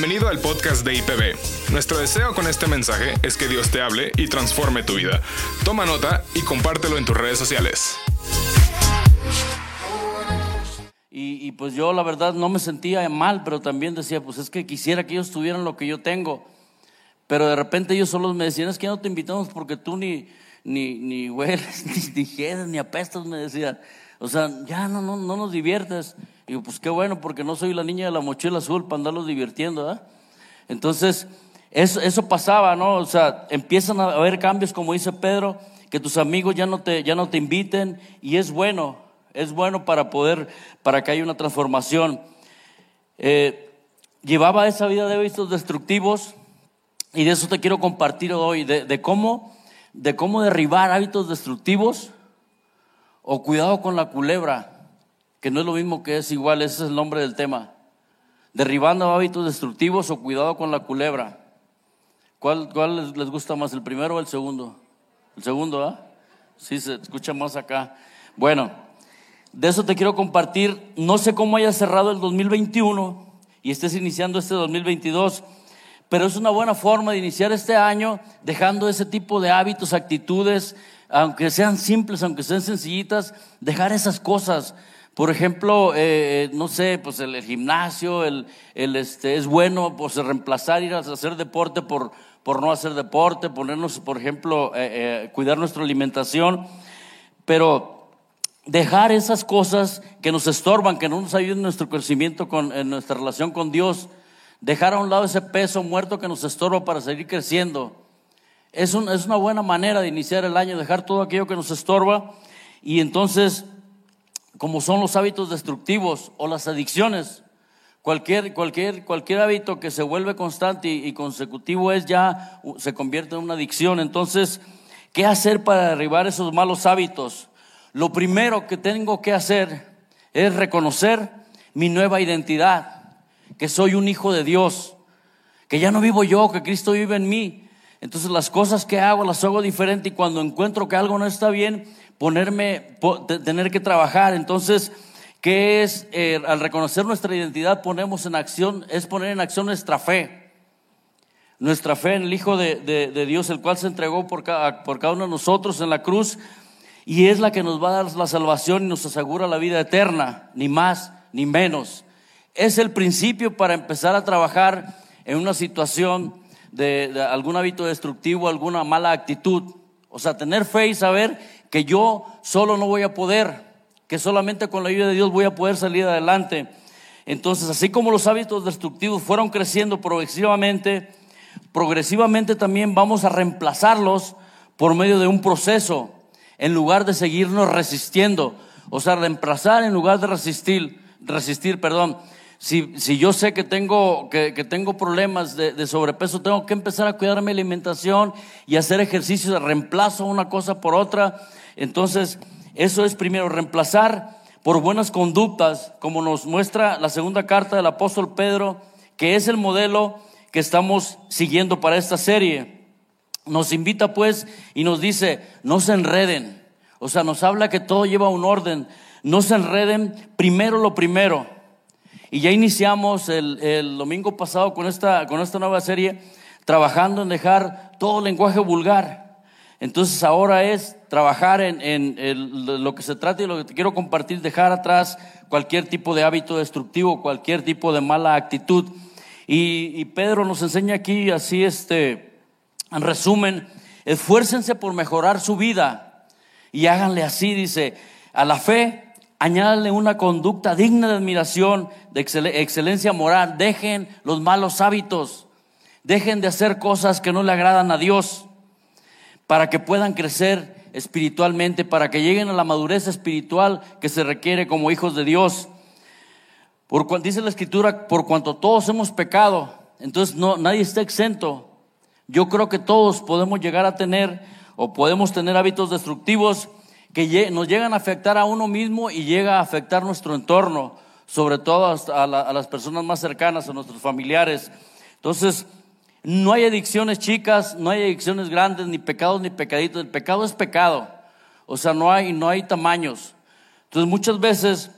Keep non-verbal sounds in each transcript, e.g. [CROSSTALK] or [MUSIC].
Bienvenido al podcast de IPB. Nuestro deseo con este mensaje es que Dios te hable y transforme tu vida. Toma nota y compártelo en tus redes sociales. Y, y, pues yo la verdad no me sentía mal, pero también decía, pues es que quisiera que ellos tuvieran lo que yo tengo. Pero de repente ellos solos me decían, es que no te invitamos porque tú ni, ni, ni hueles, [LAUGHS] ni dijeres, ni apestas, me decían. O sea, ya no, no, no nos diviertes. Y digo, pues qué bueno, porque no soy la niña de la mochila azul para andarlos divirtiendo, ¿eh? Entonces, eso, eso pasaba, ¿no? O sea, empiezan a haber cambios, como dice Pedro, que tus amigos ya no te, ya no te inviten, y es bueno, es bueno para poder, para que haya una transformación. Eh, llevaba esa vida de hábitos destructivos, y de eso te quiero compartir hoy, de cómo, de cómo derribar hábitos destructivos o cuidado con la culebra, que no es lo mismo que es igual, ese es el nombre del tema. Derribando hábitos destructivos o cuidado con la culebra. ¿Cuál, cuál les, gusta más, el primero o el segundo? El segundo, ¿ah? Sí, se escucha más acá. Bueno, de eso te quiero compartir. No sé cómo haya cerrado el 2021 y estés iniciando este 2022, pero es una buena forma de iniciar este año dejando ese tipo de hábitos, actitudes, aunque sean simples, aunque sean sencillitas, dejar esas cosas. Por ejemplo, eh, no sé, pues el, gimnasio, el, el, este, es bueno pues, reemplazar ir a hacer deporte por, por no hacer deporte, ponernos, por ejemplo, eh, eh, cuidar nuestra alimentación, pero dejar esas cosas que nos estorban, que no nos ayudan en nuestro crecimiento, con, en nuestra relación con Dios, dejar a un lado ese peso muerto que nos estorba para seguir creciendo. Es, es una buena manera de iniciar el año, dejar todo aquello que nos estorba. Y entonces, como son los hábitos destructivos o las adicciones, cualquier, cualquier, cualquier hábito que se vuelve constante y, y consecutivo es ya, se convierte en una adicción. Entonces, ¿qué hacer para derribar esos malos hábitos? Lo primero que tengo que hacer es reconocer mi nueva identidad, que soy un hijo de Dios, que ya no vivo yo, que Cristo vive en mí. Entonces las cosas que hago las hago diferente y cuando encuentro que algo no está bien, ponerme, tener que trabajar. Entonces, ¿qué es? Eh, al reconocer nuestra identidad ponemos en acción, es poner en acción nuestra fe. Nuestra fe en el Hijo de, de Dios, el cual se entregó por cada, por cada uno de nosotros en la cruz y es la que nos va a dar la salvación y nos asegura la vida eterna, ni más ni menos. Es el principio para empezar a trabajar en una situación de, algún hábito destructivo, alguna mala actitud. O sea, tener fe y saber que yo solo no voy a poder, que solamente con la ayuda de Dios voy a poder salir adelante. Entonces, así como los hábitos destructivos fueron creciendo progresivamente, progresivamente también vamos a reemplazarlos por medio de un proceso, en lugar de seguirnos resistiendo. O sea, reemplazar en lugar de resistir, resistir, perdón. Si, si yo sé que tengo, que, que tengo problemas de, de, sobrepeso, tengo que empezar a cuidar mi alimentación y hacer ejercicios de reemplazo una cosa por otra. Entonces, eso es primero, reemplazar por buenas conductas, como nos muestra la segunda carta del apóstol Pedro, que es el modelo que estamos siguiendo para esta serie. Nos invita pues y nos dice, no se enreden. O sea, nos habla que todo lleva un orden. No se enreden, primero lo primero. Y ya iniciamos el, el, domingo pasado con esta, con esta nueva serie, trabajando en dejar todo lenguaje vulgar. Entonces ahora es trabajar en, en lo que se trata y lo que te quiero compartir, dejar atrás cualquier tipo de hábito destructivo, cualquier tipo de mala actitud. Y, y Pedro nos enseña aquí así, este, en resumen, esfuércense por mejorar su vida y háganle así, dice, a la fe añádale una conducta digna de admiración, de excelencia moral. Dejen los malos hábitos. Dejen de hacer cosas que no le agradan a Dios para que puedan crecer espiritualmente, para que lleguen a la madurez espiritual que se requiere como hijos de Dios. Por dice la escritura, por cuanto todos hemos pecado, entonces no, nadie está exento. Yo creo que todos podemos llegar a tener o podemos tener hábitos destructivos que nos llegan a afectar a uno mismo y llega a afectar nuestro entorno, sobre todo a, a las personas más cercanas, a nuestros familiares. Entonces, no hay adicciones chicas, no hay adicciones grandes, ni pecados ni pecaditos. El pecado es pecado. O sea, no hay, no hay tamaños. Entonces, muchas veces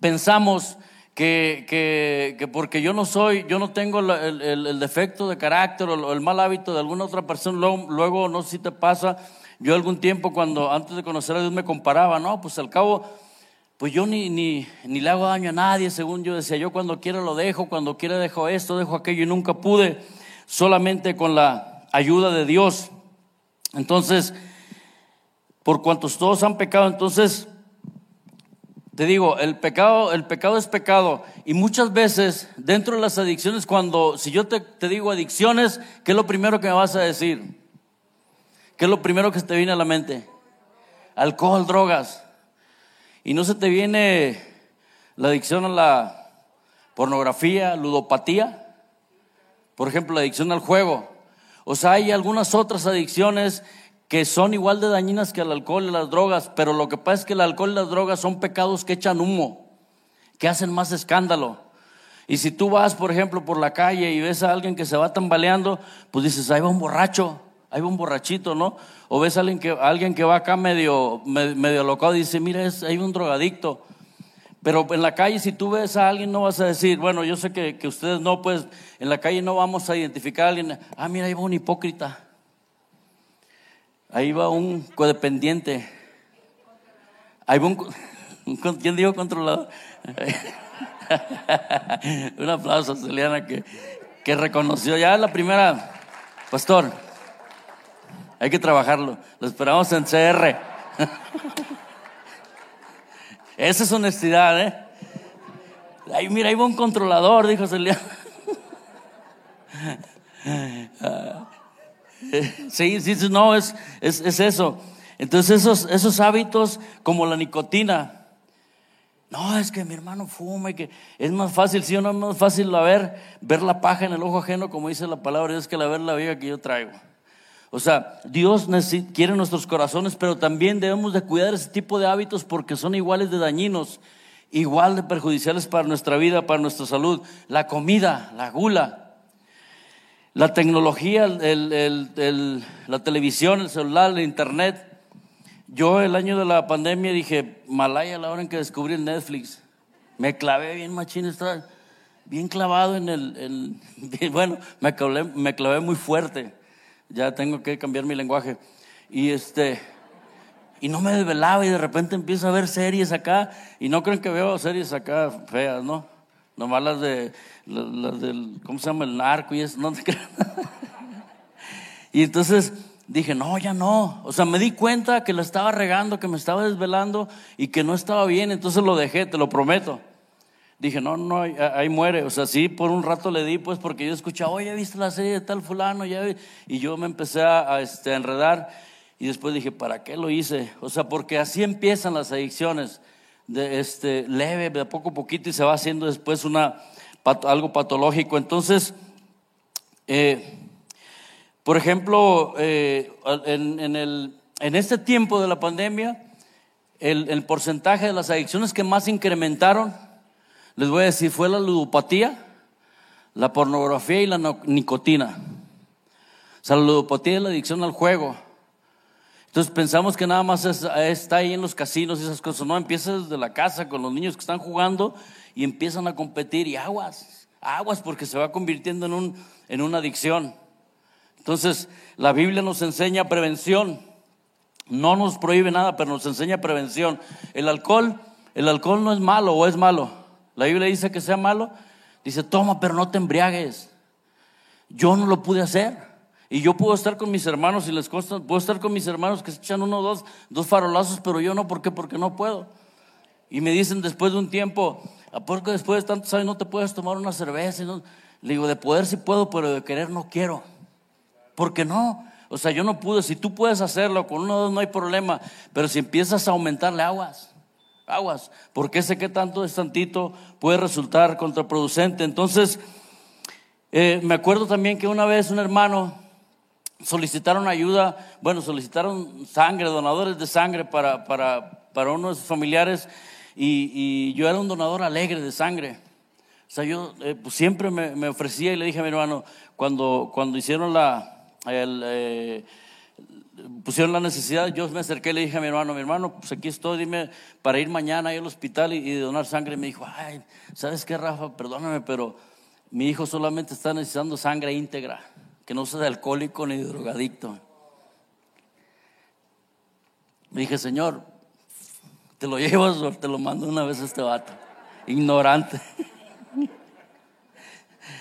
pensamos que, que, que porque yo no soy, yo no tengo el, defecto de carácter o el mal hábito de alguna otra persona, luego, luego, no sé si te pasa, yo algún tiempo cuando antes de conocer a Dios me comparaba, no, pues al cabo, pues yo ni, ni, ni le hago daño a nadie, según yo decía, yo cuando quiero lo dejo, cuando quiero dejo esto, dejo aquello y nunca pude, solamente con la ayuda de Dios. Entonces, por cuantos todos han pecado, entonces te digo, el pecado, el pecado es pecado. Y muchas veces, dentro de las adicciones, cuando, si yo te, digo adicciones, ¿qué es lo primero que me vas a decir? ¿Qué es lo primero que te viene a la mente? Alcohol, drogas. Y no se te viene la adicción a la pornografía, ludopatía. Por ejemplo, la adicción al juego. O sea, hay algunas otras adicciones que son igual de dañinas que el alcohol y las drogas, pero lo que pasa es que el alcohol y las drogas son pecados que echan humo, que hacen más escándalo. Y si tú vas, por ejemplo, por la calle y ves a alguien que se va tambaleando, pues dices, ahí va un borracho, ahí va un borrachito, ¿no? O ves a alguien que, alguien que va acá medio, medio locado y dice, mira, es, hay un drogadicto. Pero en la calle, si tú ves a alguien, no vas a decir, bueno, yo sé que, que ustedes no, pues en la calle no vamos a identificar a alguien, ah, mira, ahí va un hipócrita. Ahí va un codependiente. Ahí va un, [LAUGHS] ¿quién dijo controlador? [LAUGHS] un aplauso a Celiana que, que reconoció ya la primera, pastor, hay que trabajarlo, lo esperamos en CR. [LAUGHS] Esa es honestidad, ¿eh? Ahí, mira, ahí va un controlador, dijo Celiana. [LAUGHS] Sí, sí, no, es, es, es, eso. Entonces esos, esos hábitos como la nicotina. No, es que mi hermano fuma y que es más fácil, sí o no es más fácil la ver, ver la paja en el ojo ajeno, como dice la palabra, es que la ver la vida que yo traigo. O sea, Dios quiere nuestros corazones, pero también debemos de cuidar ese tipo de hábitos porque son iguales de dañinos, igual de perjudiciales para nuestra vida, para nuestra salud. La comida, la gula, la tecnología, la televisión, el celular, el internet. Yo el año de la pandemia dije, Malaya, la hora en que descubrí el Netflix. Me clavé bien machín, estaba bien clavado en el, [LAUGHS] bueno, me clavé, me clavé muy fuerte. Ya tengo que cambiar mi lenguaje. Y este, y no me desvelaba y de repente empiezo a ver series acá y no creen que veo series acá feas, ¿no? Nomás las de, las, del, ¿cómo se llama? El narco y eso, no te [LAUGHS] Y entonces dije, no, ya no. O sea, me di cuenta que lo estaba regando, que me estaba desvelando y que no estaba bien, entonces lo dejé, te lo prometo. Dije, no, no, ahí, muere. O sea, sí, por un rato le di, pues, porque yo escuchaba, oye, ¿viste la serie de tal fulano? Ya y yo me empecé a, este, enredar y después dije, ¿para qué lo hice? O sea, porque así empiezan las adicciones de este, leve, de poco a poquito, y se va haciendo después una, algo patológico. Entonces, eh, por ejemplo, eh, en, el, en, este tiempo de la pandemia, el, el, porcentaje de las adicciones que más incrementaron, les voy a decir, fue la ludopatía, la pornografía y la nicotina. O sea, la ludopatía es la adicción al juego. Entonces pensamos que nada más está ahí en los casinos y esas cosas. No, empieza desde la casa con los niños que están jugando y empiezan a competir y aguas, aguas porque se va convirtiendo en, un, en una adicción. Entonces la Biblia nos enseña prevención. No nos prohíbe nada, pero nos enseña prevención. El alcohol, el alcohol no es malo o es malo. La Biblia dice que sea malo. Dice, toma, pero no te embriagues. Yo no lo pude hacer. Y yo puedo estar con mis hermanos y les consta, puedo estar con mis hermanos que se echan uno dos, dos farolazos, pero yo no, ¿por qué? Porque no puedo. Y me dicen después de un tiempo, ¿a qué después de tantos años no te puedes tomar una cerveza? Y? Le digo, de poder sí puedo, pero de querer no quiero. Porque no, o sea, yo no pude, si tú puedes hacerlo, con uno dos no hay problema, pero si empiezas a aumentarle aguas, aguas, porque ese que tanto es tantito puede resultar contraproducente. Entonces, eh, me acuerdo también que una vez un hermano solicitaron ayuda, bueno, solicitaron sangre, donadores de sangre para, para, para unos familiares y, y, yo era un donador alegre de sangre. O sea, yo eh, pues siempre me, ofrecía y le dije a mi hermano, cuando, cuando hicieron la, eh, pusieron la necesidad, yo me acerqué y le dije a mi hermano, mi hermano, pues aquí estoy, dime para ir mañana al hospital y, donar sangre. Y me dijo, ay, ¿sabes qué, Rafa? Perdóname, pero mi hijo solamente está necesitando sangre íntegra, que no sea de alcohólico ni de drogadicto. Le dije, Señor, ¿te lo llevas o te lo mando una vez a este vato? Ignorante. [LAUGHS]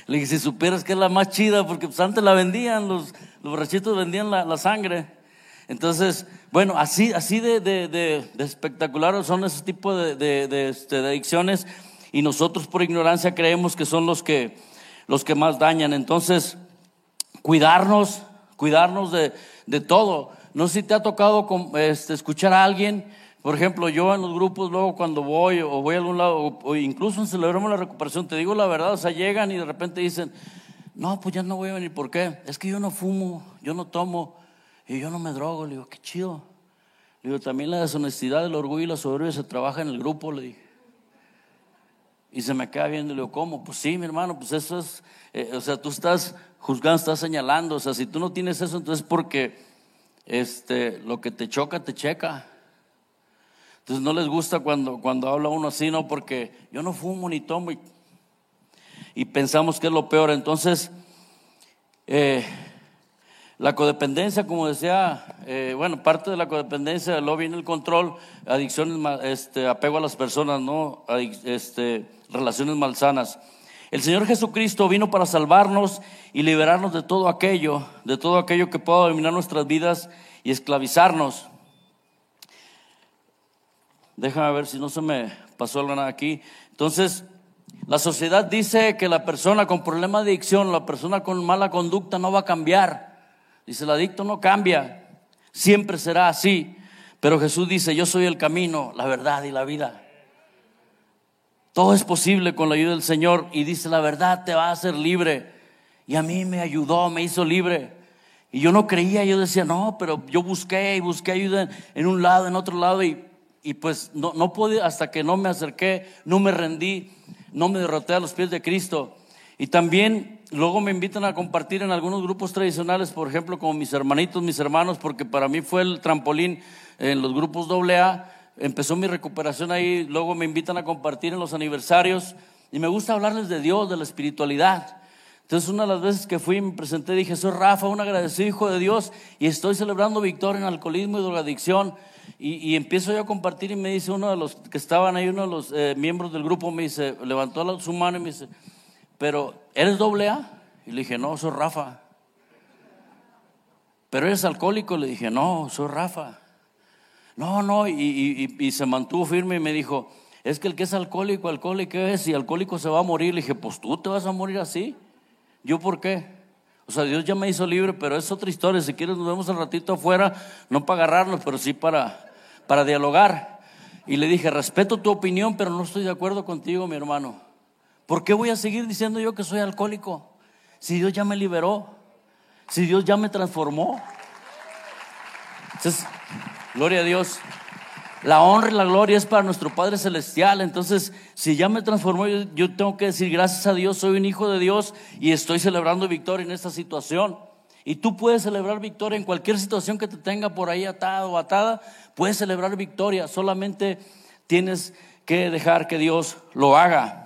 Le dije, si supieras que es la más chida, porque pues antes la vendían, los, los borrachitos vendían la, sangre. Entonces, bueno, así, así de, de, espectacular son ese tipo de, este, de, adicciones y nosotros por ignorancia creemos que son los que, los que más dañan. Entonces, cuidarnos, cuidarnos de, todo. No sé si te ha tocado este, escuchar a alguien por ejemplo, yo en los grupos luego cuando voy o voy a algún lado, o, incluso en Celebramos la Recuperación, te digo la verdad, o sea, llegan y de repente dicen, no, pues ya no voy a venir, ¿por qué? Es que yo no fumo, yo no tomo y yo no me drogo. Le digo, qué chido. Le digo, también la deshonestidad, el orgullo y la soberbia se trabaja en el grupo, le dije. Y se me queda viendo, le digo, ¿cómo? Pues sí, mi hermano, pues eso es, eh, o sea, tú estás juzgando, estás señalando, o sea, si tú no tienes eso, entonces porque este, lo que te choca, te checa. Entonces no les gusta cuando, cuando habla uno así, ¿no? Porque yo no fumo ni tomo y, pensamos que es lo peor. Entonces, eh, la codependencia, como decía, eh, bueno, parte de la codependencia, luego viene el control, adicciones, este, apego a las personas, ¿no? Este, relaciones malsanas. El Señor Jesucristo vino para salvarnos y liberarnos de todo aquello, de todo aquello que pueda dominar nuestras vidas y esclavizarnos. Déjame ver si no se me pasó algo aquí. Entonces, la sociedad dice que la persona con problema de adicción, la persona con mala conducta no va a cambiar. Dice, el adicto no cambia, siempre será así. Pero Jesús dice, yo soy el camino, la verdad y la vida. Todo es posible con la ayuda del Señor y dice, la verdad te va a hacer libre. Y a mí me ayudó, me hizo libre. Y yo no creía, yo decía, no, pero yo busqué y busqué ayuda en un lado, en otro lado y y pues no, no pude, hasta que no me acerqué, no me rendí, no me derroté a los pies de Cristo. Y también luego me invitan a compartir en algunos grupos tradicionales, por ejemplo, como mis hermanitos, mis hermanos, porque para mí fue el trampolín en los grupos AA. Empezó mi recuperación ahí, luego me invitan a compartir en los aniversarios y me gusta hablarles de Dios, de la espiritualidad. Entonces una de las veces que fui me presenté dije, soy Rafa, un agradecido hijo de Dios y estoy celebrando victoria en alcoholismo y drogadicción. Y, empiezo yo a compartir y me dice uno de los que estaban ahí, uno de los eh, miembros del grupo, me dice, levantó su mano y me dice, pero ¿eres doble A? Y le dije, no, soy Rafa. ¿Pero eres alcohólico? Le dije, no, soy Rafa. No, no, y, se mantuvo firme y me dijo, es que el que es alcohólico, alcohólico es, y alcohólico se va a morir. Le dije, pues tú te vas a morir así. ¿Yo por qué? O sea, Dios ya me hizo libre, pero es otra historia. Si quieres, nos vemos un ratito afuera, no para agarrarnos, pero sí para, para dialogar. Y le dije, respeto tu opinión, pero no estoy de acuerdo contigo, mi hermano. ¿Por qué voy a seguir diciendo yo que soy alcohólico? Si Dios ya me liberó, si Dios ya me transformó. Gloria a Dios. La honra y la gloria es para nuestro Padre Celestial. Entonces, si ya me transformó, yo, tengo que decir, gracias a Dios, soy un hijo de Dios y estoy celebrando victoria en esta situación. Y tú puedes celebrar victoria en cualquier situación que te tenga por ahí atado o atada. Puedes celebrar victoria. Solamente tienes que dejar que Dios lo haga.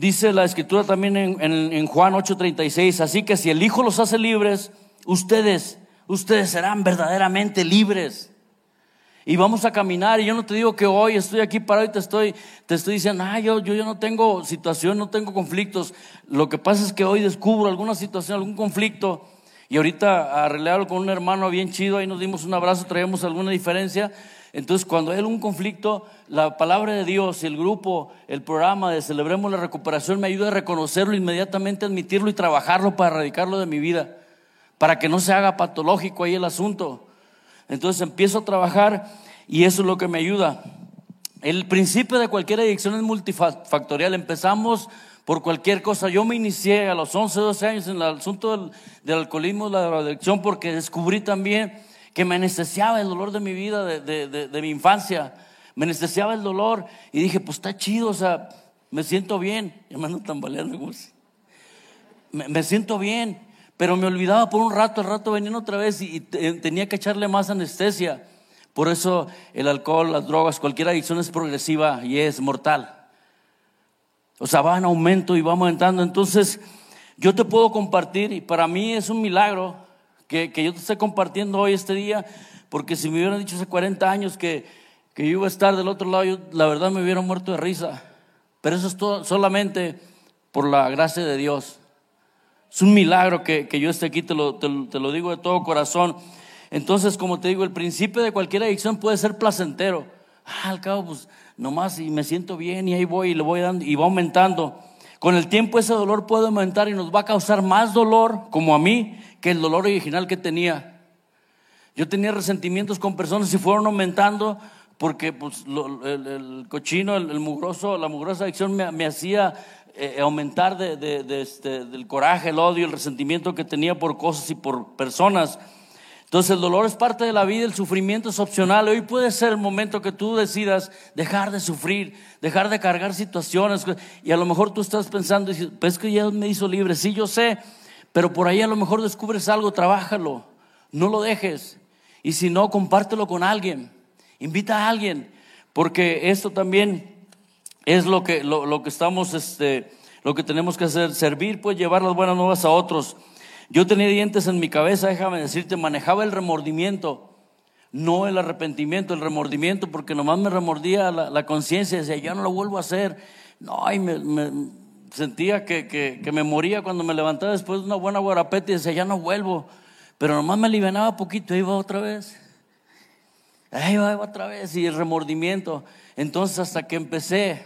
Dice la escritura también en, en, en Juan 8:36. Así que si el Hijo los hace libres, ustedes, ustedes serán verdaderamente libres y vamos a caminar. Y yo no te digo que hoy estoy aquí parado y te estoy, te estoy diciendo, ah, yo, yo, yo no tengo situación, no tengo conflictos. Lo que pasa es que hoy descubro alguna situación, algún conflicto. Y ahorita arreglarlo con un hermano bien chido, ahí nos dimos un abrazo, traíamos alguna diferencia. Entonces, cuando hay un conflicto, la palabra de Dios, el grupo, el programa de Celebremos la Recuperación me ayuda a reconocerlo inmediatamente, admitirlo y trabajarlo para erradicarlo de mi vida, para que no se haga patológico ahí el asunto. Entonces empiezo a trabajar y eso es lo que me ayuda. El principio de cualquier adicción es multifactorial. Empezamos por cualquier cosa. Yo me inicié a los 11, 12 años en el asunto del, alcoholismo, la adicción, porque descubrí también que me anestesiaba el dolor de mi vida, de, mi infancia. Me anestesiaba el dolor y dije, pues está chido, o sea, me siento bien. Ya me ando tambaleando, me, me siento bien. pero me olvidaba por un rato, al rato venían otra vez y, tenía que echarle más anestesia. Por eso el alcohol, las drogas, cualquier adicción es progresiva y es mortal. O sea, va en aumento y va aumentando. Entonces, yo te puedo compartir y para mí es un milagro que, yo te esté compartiendo hoy este día, porque si me hubieran dicho hace 40 años que, que yo iba a estar del otro lado, yo, la verdad me hubiera muerto de risa. Pero eso es todo, solamente por la gracia de Dios. Es un milagro que, yo esté aquí, te lo, te, lo digo de todo corazón. Entonces, como te digo, el principio de cualquier adicción puede ser placentero. Ah, al cabo, pues nomás y me siento bien y ahí voy y le voy dando y va aumentando. Con el tiempo ese dolor puede aumentar y nos va a causar más dolor, como a mí, que el dolor original que tenía. Yo tenía resentimientos con personas y fueron aumentando porque pues, el, cochino, el, mugroso, la mugrosa adicción me, hacía eh, aumentar de, este, del coraje, el odio, el resentimiento que tenía por cosas y por personas. Entonces el dolor es parte de la vida, el sufrimiento es opcional. Hoy puede ser el momento que tú decidas dejar de sufrir, dejar de cargar situaciones. Y a lo mejor tú estás pensando, pues que ya me hizo libre. Sí, yo sé, pero por ahí a lo mejor descubres algo, trabájalo, no lo dejes. Y si no, compártelo con alguien, invita a alguien, porque esto también es lo que, lo, que estamos, este, lo que tenemos que hacer, servir, pues llevar las buenas nuevas a otros. Yo tenía dientes en mi cabeza, déjame decirte, manejaba el remordimiento, no el arrepentimiento, el remordimiento, porque nomás me remordía la, conciencia, decía, ya no lo vuelvo a hacer. No, y me, sentía que, que, me moría cuando me levantaba después de una buena guarapeta y decía, ya no vuelvo. Pero nomás me alivianaba poquito, iba otra vez. Ahí va otra vez, y el remordimiento. Entonces hasta que empecé,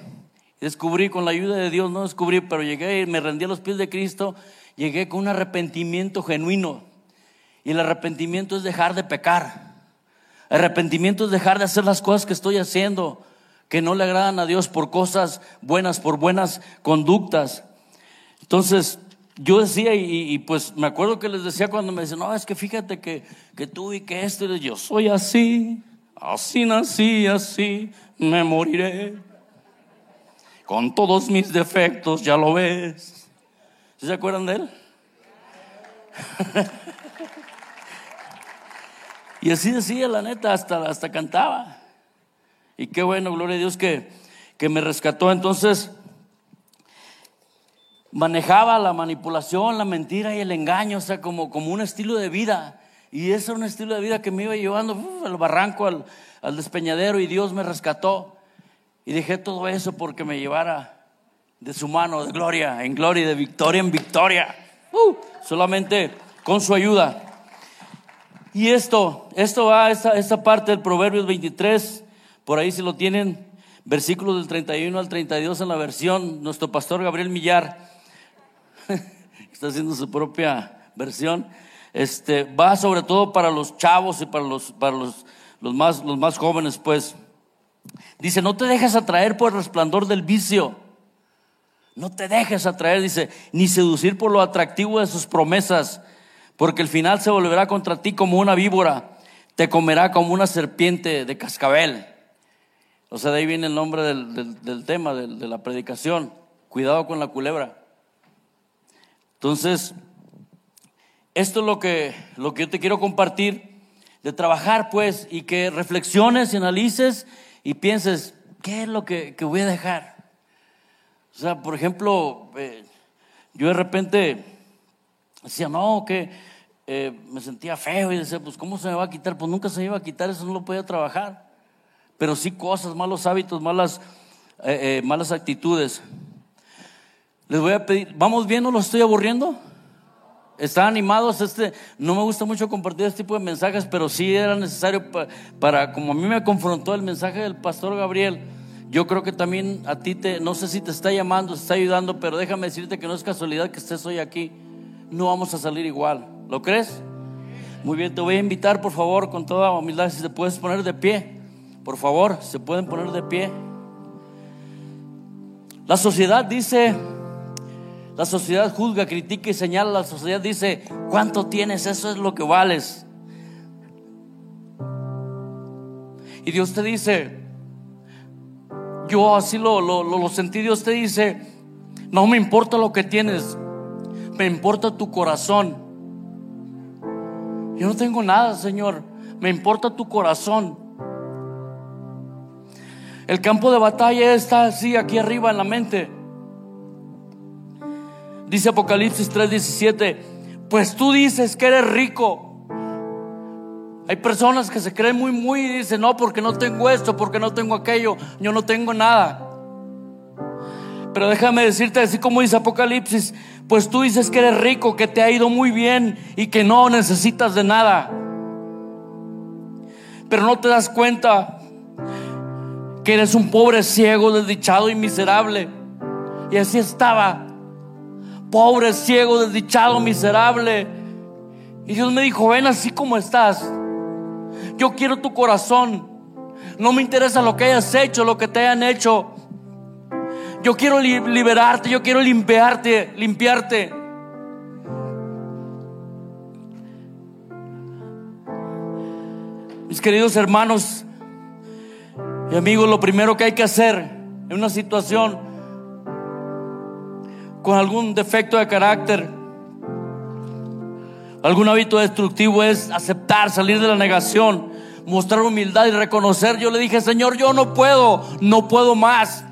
descubrí con la ayuda de Dios, no descubrí, pero llegué y me rendí a los pies de Cristo, llegué con un arrepentimiento genuino. Y el arrepentimiento es dejar de pecar. Arrepentimiento es dejar de hacer las cosas que estoy haciendo, que no le agradan a Dios por cosas buenas, por buenas conductas. Entonces, yo decía, y, pues me acuerdo que les decía cuando me decían, no, es que fíjate que, que tú y que esto, y yo soy así, así nací, así me moriré. Con todos mis defectos, ya lo ves. ¿Se acuerdan de él? [LAUGHS] y así decía, la neta, hasta, hasta cantaba. Y qué bueno, gloria a Dios que, que me rescató. Entonces, manejaba la manipulación, la mentira y el engaño, o sea, como, como un estilo de vida. Y ese era un estilo de vida que me iba llevando al barranco, al, al despeñadero y Dios me rescató. Y dejé todo eso porque me llevara de su mano de gloria en gloria y de victoria en victoria. Uh, solamente con su ayuda. Y esto, esto va esta, esta parte del Proverbios 23, por ahí si lo tienen, versículos del 31 al 32 en la versión, nuestro pastor Gabriel Millar [LAUGHS] está haciendo su propia versión. Este, va sobre todo para los chavos y para los, para los los más, los más jóvenes, pues. Dice, no te dejes atraer por el resplandor del vicio. No te dejes atraer, dice, ni seducir por lo atractivo de sus promesas, porque el final se volverá contra ti como una víbora, te comerá como una serpiente de cascabel. O sea, de ahí viene el nombre del, tema, de, de la predicación. Cuidado con la culebra. Entonces, esto es lo que, lo que yo te quiero compartir de trabajar, pues, y que reflexiones y analices y pienses, ¿qué es lo que, voy a dejar? O sea, por ejemplo, eh, yo de repente decía, no, que eh, me sentía feo y decía, pues, ¿cómo se me va a quitar? Pues nunca se me iba a quitar, eso no lo podía trabajar. Pero sí cosas, malos hábitos, malas, eh, malas actitudes. Les voy a pedir, ¿vamos bien? ¿No los estoy aburriendo? Están animados. Este, no me gusta mucho compartir este tipo de mensajes, pero sí era necesario para, como a mí me confrontó el mensaje del pastor Gabriel. Yo creo que también a ti te, no sé si te está llamando, te está ayudando, pero déjame decirte que no es casualidad que estés hoy aquí. No vamos a salir igual. ¿Lo crees? Muy bien, te voy a invitar, por favor, con toda humildad, si te puedes poner de pie. Por favor, se pueden poner de pie. La sociedad dice la sociedad juzga, critica y señala. La sociedad dice, ¿cuánto tienes? Eso es lo que vales. Y Dios te dice, yo así lo, lo, lo, sentí, Dios te dice, no me importa lo que tienes, me importa tu corazón. Yo no tengo nada, Señor. Me importa tu corazón. El campo de batalla está así aquí arriba en la mente. Dice Apocalipsis 3:17, pues tú dices que eres rico. Hay personas que se creen muy, muy y dicen, no, porque no tengo esto, porque no tengo aquello, yo no tengo nada. Pero déjame decirte, así como dice Apocalipsis, pues tú dices que eres rico, que te ha ido muy bien y que no necesitas de nada. Pero no te das cuenta que eres un pobre ciego, desdichado y miserable. Y así estaba. Pobre ciego, desdichado, miserable. Y Dios me dijo, ven así como estás. Yo quiero tu corazón. No me interesa lo que hayas hecho, lo que te hayan hecho. Yo quiero liberarte, yo quiero limpiarte, limpiarte. Mis queridos hermanos y amigos, lo primero que hay que hacer en una situación con algún defecto de carácter, algún hábito destructivo es aceptar, salir de la negación, mostrar humildad y reconocer. Yo le dije, Señor, yo no puedo, no puedo más.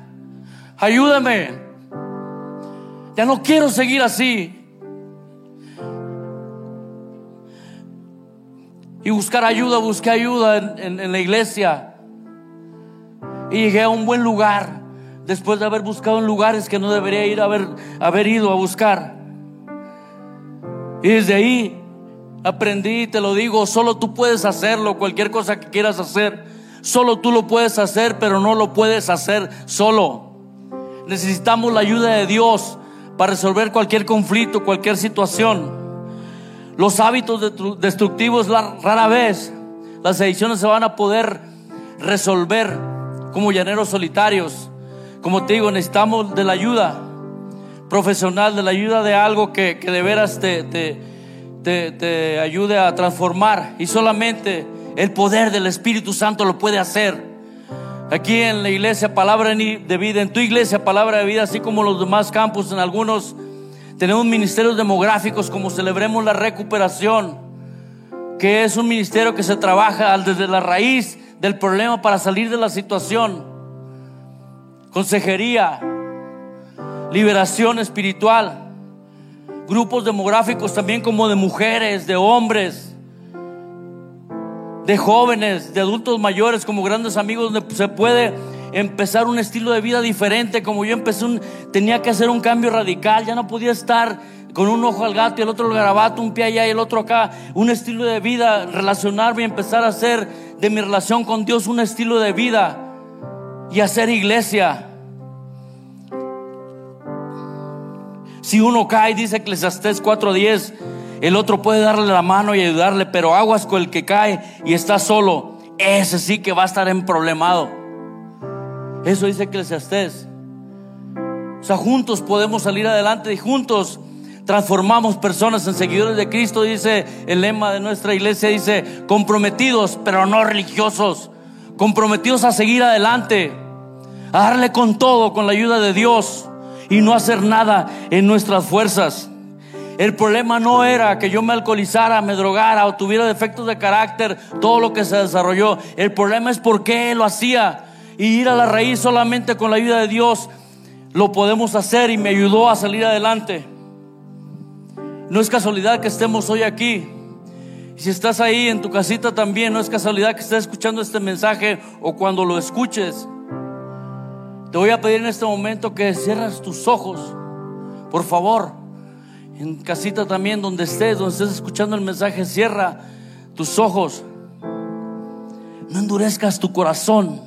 Ayúdame. Ya no quiero seguir así. Y buscar ayuda, busqué ayuda en, la iglesia. Y llegué a un buen lugar después de haber buscado en lugares que no debería ir a haber, ido a buscar. Y desde ahí aprendí, te lo digo, solo tú puedes hacerlo, cualquier cosa que quieras hacer, solo tú lo puedes hacer, pero no lo puedes hacer solo. Necesitamos la ayuda de Dios para resolver cualquier conflicto, cualquier situación. Los hábitos destructivos rara vez, las ediciones se van a poder resolver como llaneros solitarios. Como te digo, necesitamos de la ayuda profesional, de la ayuda de algo que, de veras te, te, te ayude a transformar. Y solamente el poder del Espíritu Santo lo puede hacer. Aquí en la iglesia Palabra de Vida, en tu iglesia Palabra de Vida, así como los demás campos, en algunos tenemos ministerios demográficos como Celebremos la Recuperación, que es un ministerio que se trabaja desde la raíz del problema para salir de la situación. Consejería, liberación espiritual, grupos demográficos también como de mujeres, de hombres de jóvenes, de adultos mayores, como grandes amigos, donde se puede empezar un estilo de vida diferente. Como yo empecé, un, tenía que hacer un cambio radical, ya no podía estar con un ojo al gato y el otro al garabato, un pie allá y el otro acá. Un estilo de vida, relacionarme y empezar a hacer de mi relación con Dios un estilo de vida y hacer iglesia. Si uno cae, dice Eclesiastés 4:10 el otro puede darle la mano y ayudarle, pero aguas con el que cae y está solo. Ese sí que va a estar en problemado. Eso dice Eclesiastés. O sea, juntos podemos salir adelante y juntos transformamos personas en seguidores de Cristo, dice el lema de nuestra iglesia, dice, comprometidos, pero no religiosos, comprometidos a seguir adelante, a darle con todo, con la ayuda de Dios y no hacer nada en nuestras fuerzas. El problema no era que yo me alcoholizara, me drogara o tuviera defectos de carácter, todo lo que se desarrolló. El problema es por qué lo hacía. Y ir a la raíz solamente con la ayuda de Dios lo podemos hacer y me ayudó a salir adelante. No es casualidad que estemos hoy aquí. Si estás ahí en tu casita también, no es casualidad que estés escuchando este mensaje o cuando lo escuches. Te voy a pedir en este momento que cierres tus ojos. Por favor en casita también, donde estés, donde estés escuchando el mensaje, cierra tus ojos. No endurezcas tu corazón.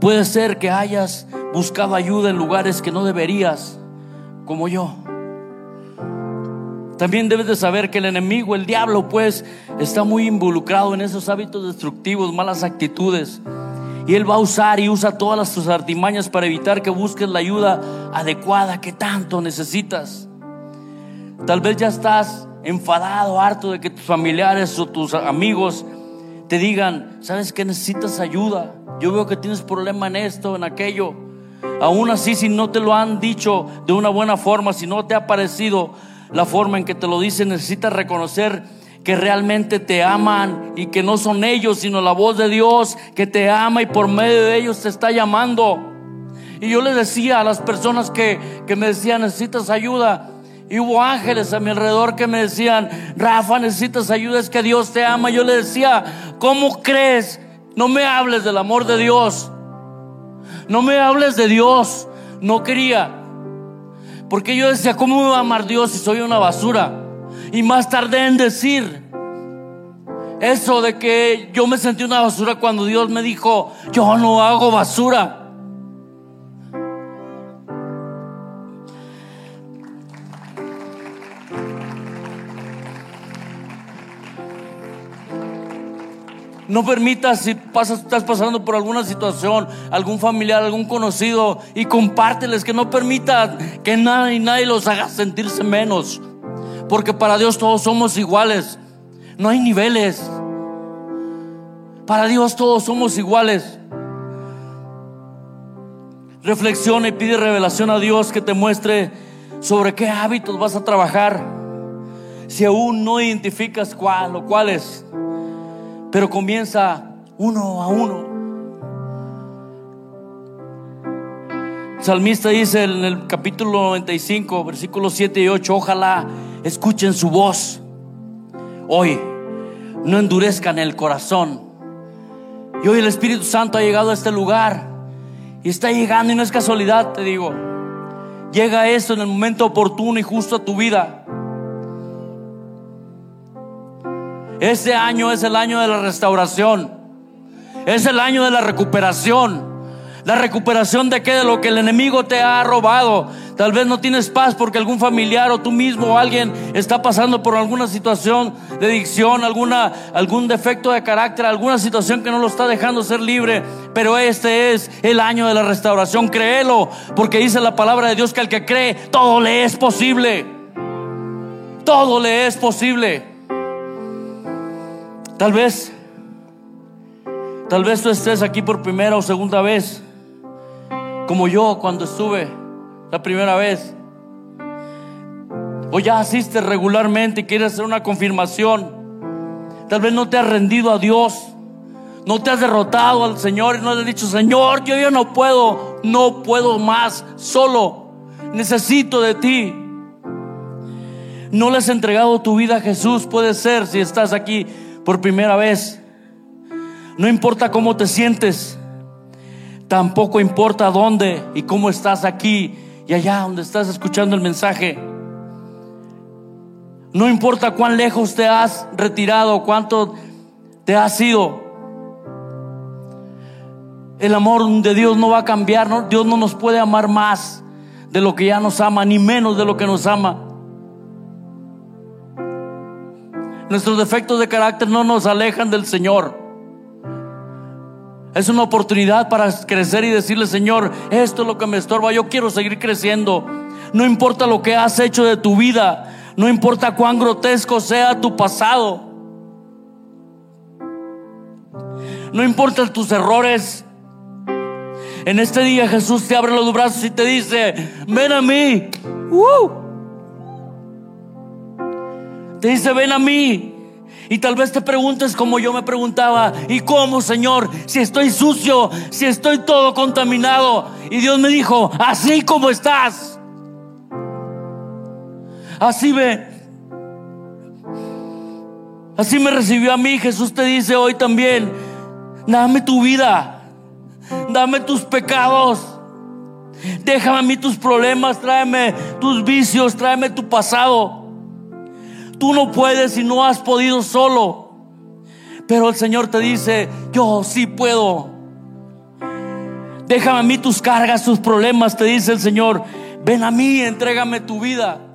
Puede ser que hayas buscado ayuda en lugares que no deberías, como yo. También debes de saber que el enemigo, el diablo, pues, está muy involucrado en esos hábitos destructivos, malas actitudes. Y Él va a usar y usa todas sus artimañas para evitar que busques la ayuda adecuada que tanto necesitas. Tal vez ya estás enfadado, harto de que tus familiares o tus amigos te digan, ¿sabes que necesitas ayuda? Yo veo que tienes problema en esto, en aquello. Aún así, si no te lo han dicho de una buena forma, si no te ha parecido, la forma en que te lo dice, necesitas reconocer que realmente te aman y que no son ellos, sino la voz de Dios que te ama y por medio de ellos te está llamando. Y yo le decía a las personas que, que me decían, necesitas ayuda. Y hubo ángeles a mi alrededor que me decían, Rafa, necesitas ayuda, es que Dios te ama. Yo le decía, ¿cómo crees? No me hables del amor de Dios. No me hables de Dios. No quería. Porque yo decía, ¿cómo me a amar Dios si soy una basura? Y más tarde en decir eso de que yo me sentí una basura cuando Dios me dijo, yo no hago basura. No permitas si pasas, estás pasando por alguna situación, algún familiar, algún conocido, y compárteles que no permitas que nadie, nadie los haga sentirse menos. Porque para Dios todos somos iguales. No hay niveles. Para Dios todos somos iguales. Reflexiona y pide revelación a Dios que te muestre sobre qué hábitos vas a trabajar. Si aún no identificas cuál o cuáles, pero comienza uno a uno. Salmista dice en el capítulo 95, versículos 7 y 8, ojalá escuchen su voz. Hoy no endurezcan el corazón. Y hoy el Espíritu Santo ha llegado a este lugar y está llegando y no es casualidad, te digo. Llega esto en el momento oportuno y justo a tu vida. Este año es el año de la restauración. Es el año de la recuperación. La recuperación de qué? De lo que el enemigo te ha robado. Tal vez no tienes paz porque algún familiar o tú mismo o alguien está pasando por alguna situación de adicción, alguna, algún defecto de carácter, alguna situación que no lo está dejando ser libre. Pero este es el año de la restauración. Créelo, porque dice la palabra de Dios que al que cree, todo le es posible. Todo le es posible. Tal vez, tal vez tú estés aquí por primera o segunda vez como yo cuando estuve la primera vez. O ya asistes regularmente y quieres hacer una confirmación. Tal vez no te has rendido a Dios. No te has derrotado al Señor y no le has dicho, Señor, yo ya no puedo, no puedo más, solo necesito de ti. No le has entregado tu vida a Jesús, puede ser si estás aquí por primera vez. No importa cómo te sientes, Tampoco importa dónde y cómo estás aquí y allá donde estás escuchando el mensaje. No importa cuán lejos te has retirado, cuánto te has ido. El amor de Dios no va a cambiar. Dios no nos puede amar más de lo que ya nos ama, ni menos de lo que nos ama. Nuestros defectos de carácter no nos alejan del Señor. Es una oportunidad para crecer y decirle, Señor, esto es lo que me estorba, yo quiero seguir creciendo. No importa lo que has hecho de tu vida, no importa cuán grotesco sea tu pasado. No importa tus errores. En este día Jesús te abre los brazos y te dice, ven a mí. Te dice, ven a mí. Y tal vez te preguntes como yo me preguntaba, ¿y cómo, Señor? Si estoy sucio, si estoy todo contaminado. Y Dios me dijo, así como estás. Así ve. Así me recibió a mí. Jesús te dice hoy también, dame tu vida, dame tus pecados. Déjame a mí tus problemas, tráeme tus vicios, tráeme tu pasado. Tú no puedes y no has podido solo. Pero el Señor te dice, yo sí puedo. Déjame a mí tus cargas, tus problemas, te dice el Señor. Ven a mí, entrégame tu vida.